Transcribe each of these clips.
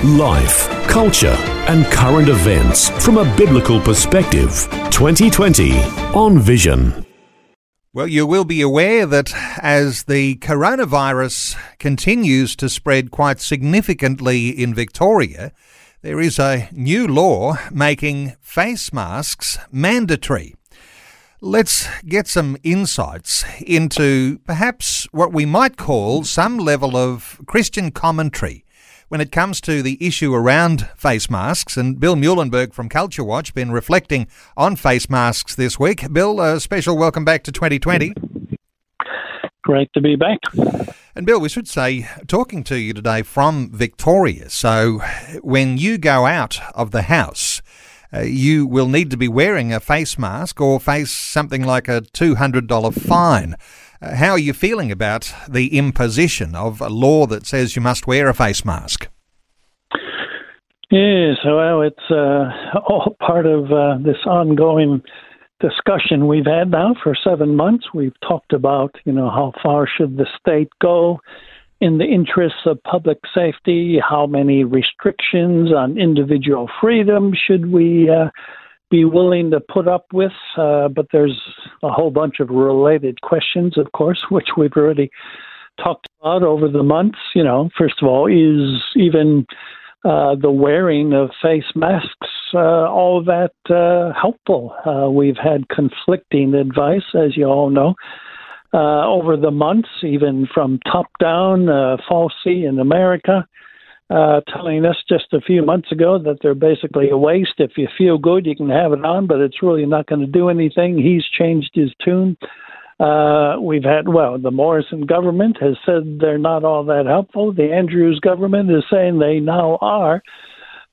Life, culture, and current events from a biblical perspective. 2020 on Vision. Well, you will be aware that as the coronavirus continues to spread quite significantly in Victoria, there is a new law making face masks mandatory. Let's get some insights into perhaps what we might call some level of Christian commentary when it comes to the issue around face masks. And Bill Muehlenberg from Culture Watch been reflecting on face masks this week. Bill, a special welcome back to 2020. Great to be back. And Bill, we should say, talking to you today from Victoria. So when you go out of the house, uh, you will need to be wearing a face mask or face something like a $200 fine. How are you feeling about the imposition of a law that says you must wear a face mask? Yes, well, it's uh, all part of uh, this ongoing discussion we've had now for seven months. We've talked about, you know, how far should the state go in the interests of public safety? How many restrictions on individual freedom should we uh, be willing to put up with. Uh, but there's a whole bunch of related questions, of course, which we've already talked about over the months. You know, first of all, is even uh, the wearing of face masks uh, all that uh, helpful? Uh, we've had conflicting advice, as you all know. Uh, over the months, even from top down, uh, Fauci in America, uh, telling us just a few months ago that they're basically a waste. If you feel good, you can have it on, but it's really not going to do anything. He's changed his tune. Uh, we've had, well, the Morrison government has said they're not all that helpful. The Andrews government is saying they now are.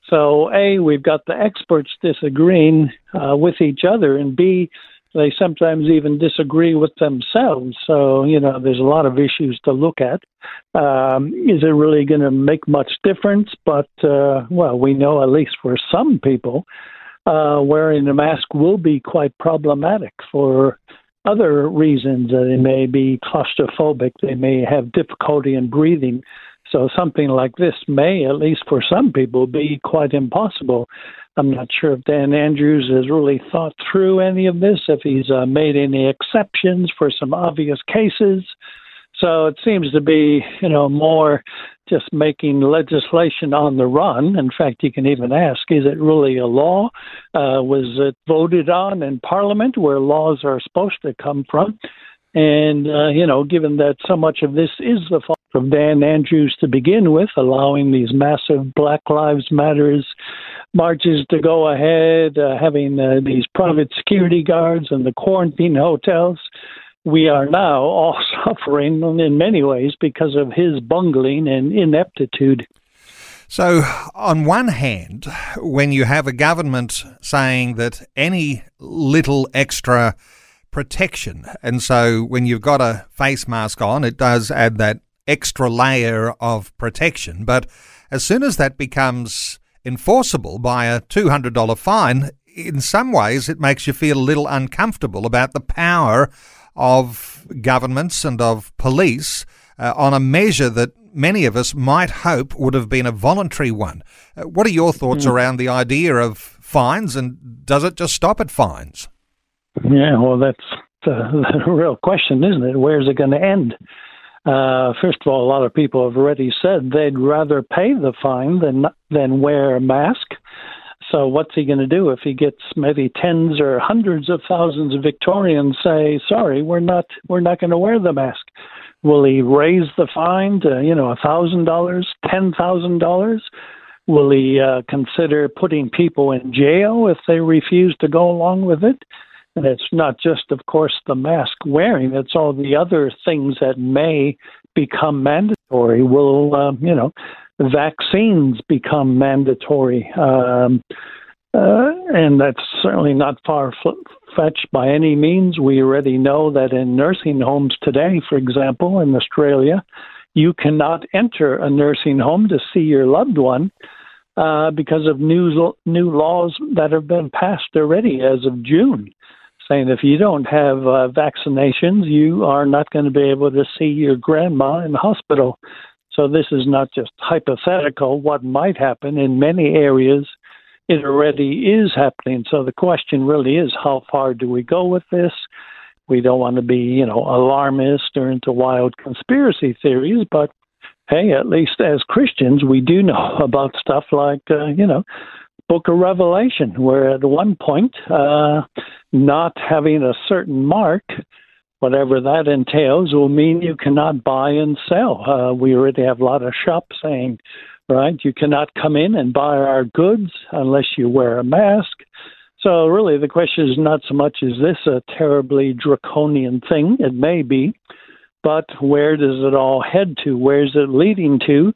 So, A, we've got the experts disagreeing uh, with each other, and B, they sometimes even disagree with themselves. So, you know, there's a lot of issues to look at. Um, is it really going to make much difference? But, uh, well, we know at least for some people, uh, wearing a mask will be quite problematic for other reasons. They may be claustrophobic, they may have difficulty in breathing. So, something like this may, at least for some people, be quite impossible. I'm not sure if Dan Andrews has really thought through any of this, if he's uh, made any exceptions for some obvious cases. So it seems to be, you know, more just making legislation on the run. In fact, you can even ask, is it really a law? Uh, was it voted on in Parliament where laws are supposed to come from? And, uh, you know, given that so much of this is the fault of Dan Andrews to begin with, allowing these massive Black Lives Matters marches to go ahead, uh, having uh, these private security guards and the quarantine hotels, we are now all suffering in many ways because of his bungling and ineptitude. So, on one hand, when you have a government saying that any little extra protection. And so when you've got a face mask on, it does add that extra layer of protection. But as soon as that becomes enforceable by a $200 fine, in some ways it makes you feel a little uncomfortable about the power of governments and of police uh, on a measure that many of us might hope would have been a voluntary one. Uh, what are your thoughts mm. around the idea of fines and does it just stop at fines? Yeah, well, that's the, the real question, isn't it? Where's it going to end? Uh, first of all, a lot of people have already said they'd rather pay the fine than than wear a mask. So what's he going to do if he gets maybe tens or hundreds of thousands of Victorians say, "Sorry, we're not we're not going to wear the mask"? Will he raise the fine to you know a thousand dollars, ten thousand dollars? Will he uh, consider putting people in jail if they refuse to go along with it? And it's not just, of course, the mask wearing, it's all the other things that may become mandatory. Will, uh, you know, vaccines become mandatory? Um, Uh, and that's certainly not far fetched by any means. We already know that in nursing homes today, for example, in Australia, you cannot enter a nursing home to see your loved one uh, because of new new laws that have been passed already as of June, saying if you don't have uh, vaccinations, you are not going to be able to see your grandma in the hospital. So this is not just hypothetical. What might happen in many areas it already is happening. So the question really is how far do we go with this? We don't want to be, you know, alarmist or into wild conspiracy theories, but hey, at least as Christians, we do know about stuff like, uh, you know, Book of Revelation, where at one point, uh, not having a certain mark, whatever that entails, will mean you cannot buy and sell. Uh, we already have a lot of shops saying right? You cannot come in and buy our goods unless you wear a mask. So, really, the question is not so much is this a terribly draconian thing? It may be, but where does it all head to? Where is it leading to?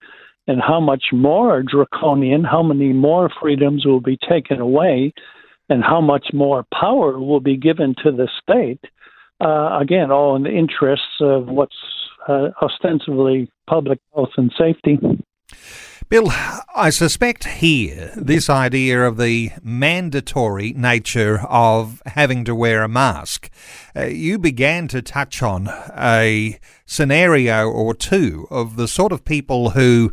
And how much more draconian, how many more freedoms will be taken away, and how much more power will be given to the state? Uh, again, all in the interests of what's uh, ostensibly public health and safety. Bill, I suspect here this idea of the mandatory nature of having to wear a mask. Uh, you began to touch on a scenario or two of the sort of people who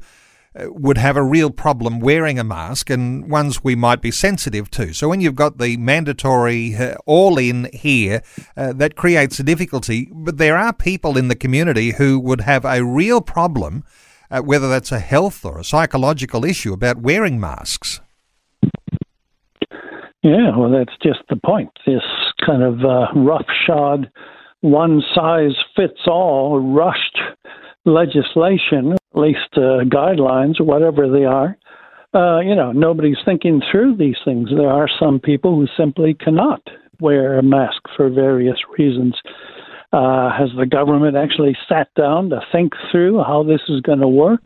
would have a real problem wearing a mask and ones we might be sensitive to. So when you've got the mandatory uh, all in here, uh, that creates a difficulty. But there are people in the community who would have a real problem uh, whether that's a health or a psychological issue about wearing masks. Yeah, well, that's just the point. This kind of uh, roughshod, one size fits all, rushed legislation, at least uh, guidelines whatever they are. Uh, you know, nobody's thinking through these things. There are some people who simply cannot wear a mask for various reasons. Uh, has the government actually sat down to think through how this is going to work?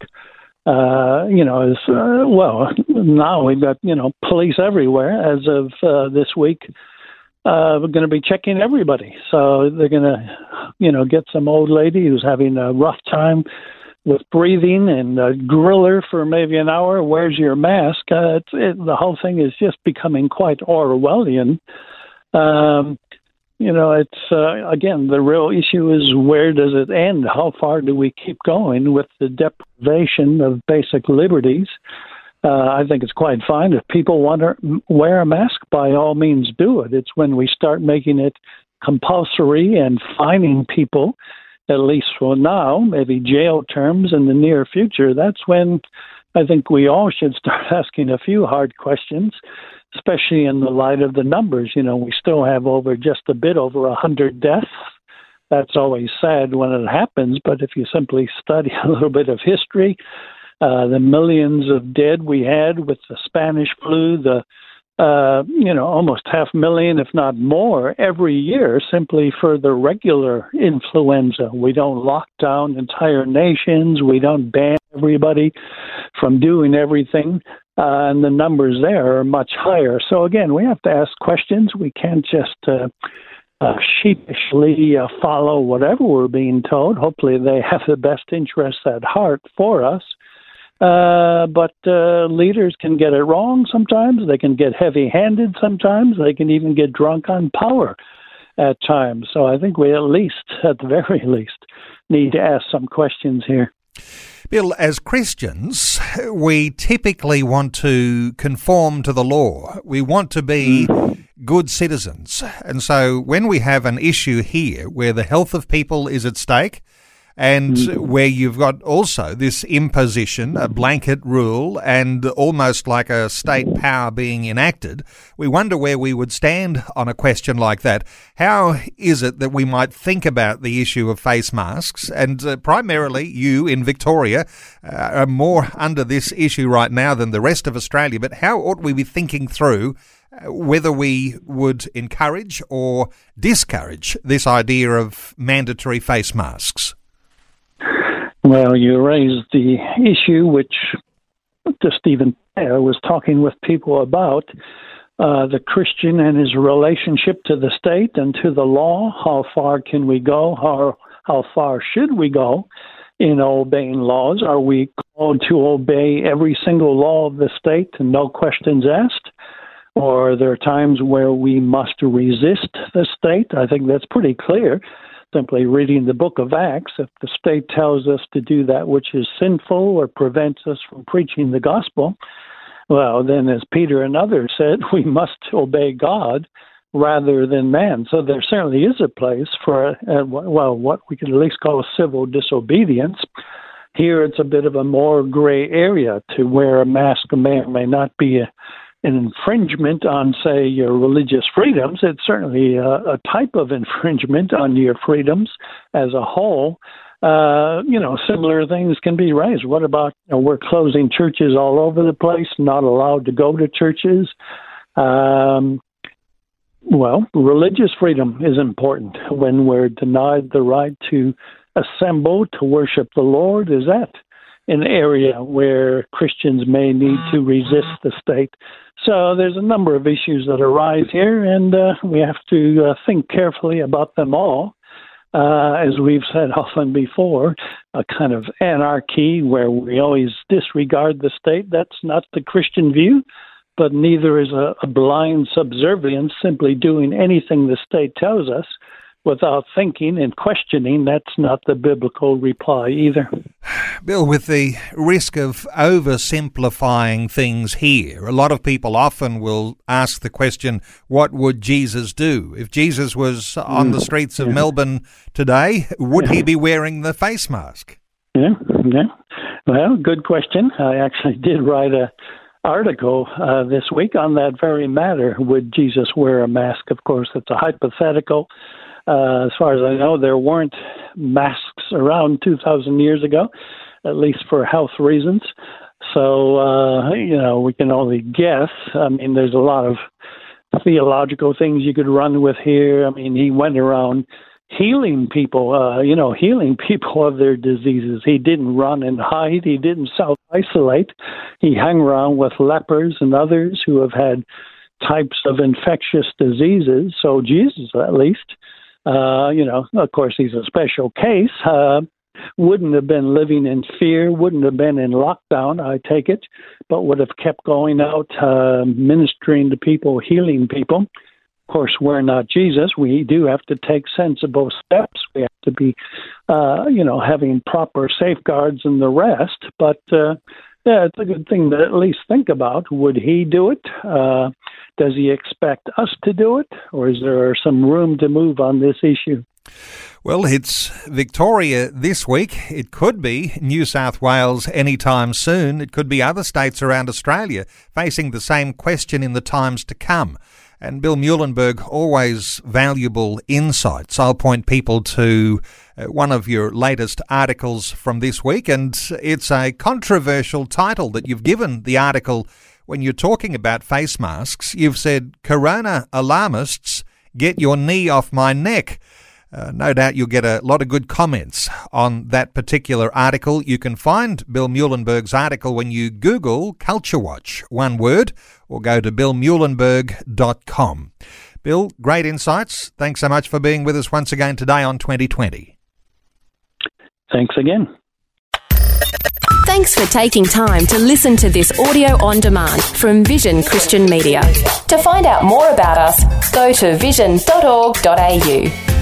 Uh, you know, as uh, well now we've got you know police everywhere as of uh, this week. Uh, we're going to be checking everybody, so they're going to, you know, get some old lady who's having a rough time with breathing and uh, grill her for maybe an hour. Where's your mask? Uh, it, the whole thing is just becoming quite Orwellian. Um, you know, it's uh, again the real issue is where does it end? How far do we keep going with the deprivation of basic liberties? Uh, I think it's quite fine if people want to wear a mask. By all means, do it. It's when we start making it compulsory and fining people, at least for now, maybe jail terms in the near future. That's when I think we all should start asking a few hard questions especially in the light of the numbers. You know, we still have over just a bit over a hundred deaths. That's always sad when it happens, but if you simply study a little bit of history, uh, the millions of dead we had with the Spanish flu, the uh, you know, almost half million, if not more, every year simply for the regular influenza. We don't lock down entire nations. We don't ban everybody from doing everything uh, and the numbers there are much higher. So again, we have to ask questions. We can't just uh, uh, sheepishly uh, follow whatever we're being told. Hopefully, they have the best interests at heart for us. Uh, but uh, leaders can get it wrong sometimes. They can get heavy-handed sometimes. They can even get drunk on power at times. So I think we at least, at the very least, need to ask some questions here. Bill, as Christians, we typically want to conform to the law. We want to be good citizens. And so when we have an issue here where the health of people is at stake, and mm. where you've got also this imposition, a blanket rule, and almost like a state power being enacted, we wonder where we would stand on a question like that. How is it that we might think about the issue of face masks? And uh, primarily, you in Victoria uh, are more under this issue right now than the rest of Australia, but how ought we be thinking through? Uh, whether we would encourage or discourage this idea of mandatory face masks. Well, you raised the issue which just even I was talking with people about uh, the Christian and his relationship to the state and to the law. How far can we go? How how far should we go in obeying laws? Are we called to obey every single law of the state and no questions asked? Or are there times where we must resist the state? I think that's pretty clear. Simply reading the book of Acts, if the state tells us to do that which is sinful or prevents us from preaching the gospel, well, then, as Peter and others said, we must obey God rather than man. So there certainly is a place for, uh, well, what we could at least call civil disobedience. Here it's a bit of a more gray area to where a mask may or may not be a, an infringement on, say, your religious freedoms. It's certainly a, a type of infringement on your freedoms as a whole uh, you know, similar things can be raised. What about you know, we're closing churches all over the place, not allowed to go to churches? Um, well, religious freedom is important when we're denied the right to assemble to worship the Lord. Is that an area where Christians may need to resist the state? So there's a number of issues that arise here, and uh, we have to uh, think carefully about them all uh, as we've said often before, a kind of anarchy where we always disregard the state. That's not the Christian view, but neither is a, a blind subservience, simply doing anything the state tells us without thinking and questioning, that's not the biblical reply either. Bill, with the risk of oversimplifying things here, a lot of people often will ask the question, what would Jesus do? If Jesus was on the mm, streets of yeah. Melbourne today, would yeah. he be wearing the face mask? Yeah, yeah. Well, good question. I actually did write a article uh, this week on that very matter. Would Jesus wear a mask? Of course, it's a hypothetical. Uh, as far as I know, there weren't masks around 2,000 years ago, at least for health reasons. So, uh, you know, we can only guess. I mean, there's a lot of theological things you could run with here. I mean, he went around healing people, uh, you know, healing people of their diseases. He didn't run and hide. He didn't self isolate. He hung around with lepers and others who have had types of infectious diseases. So Jesus, at least, uh, you know, of course, he's a special case. Uh, wouldn't have been living in fear, wouldn't have been in lockdown, I take it, but would have kept going out, uh, ministering to people, healing people. Of course, we're not Jesus. We do have to take sensible steps. We have to be, uh, you know, having proper safeguards and the rest. But uh, yeah, it's a good thing to at least think about. Would he do it? Uh, does he expect us to do it, or is there some room to move on this issue? Well, it's Victoria this week. It could be New South Wales anytime soon. It could be other states around Australia facing the same question in the times to come. And Bill Muehlenberg, always valuable insights. I'll point people to uh, one of your latest articles from this week, and it's a controversial title that you've given the article when you're talking about face masks, you've said, Corona alarmists, get your knee off my neck. Uh, no doubt you'll get a lot of good comments on that particular article. You can find Bill Muehlenberg's article when you Google Culture Watch, one word, or go to billmuehlenberg.com. Bill, great insights. Thanks so much for being with us once again today on 2020. Thanks again. Thanks for taking time to listen to this audio on demand from Vision Christian Media. To find out more about us, go to vision.org.au.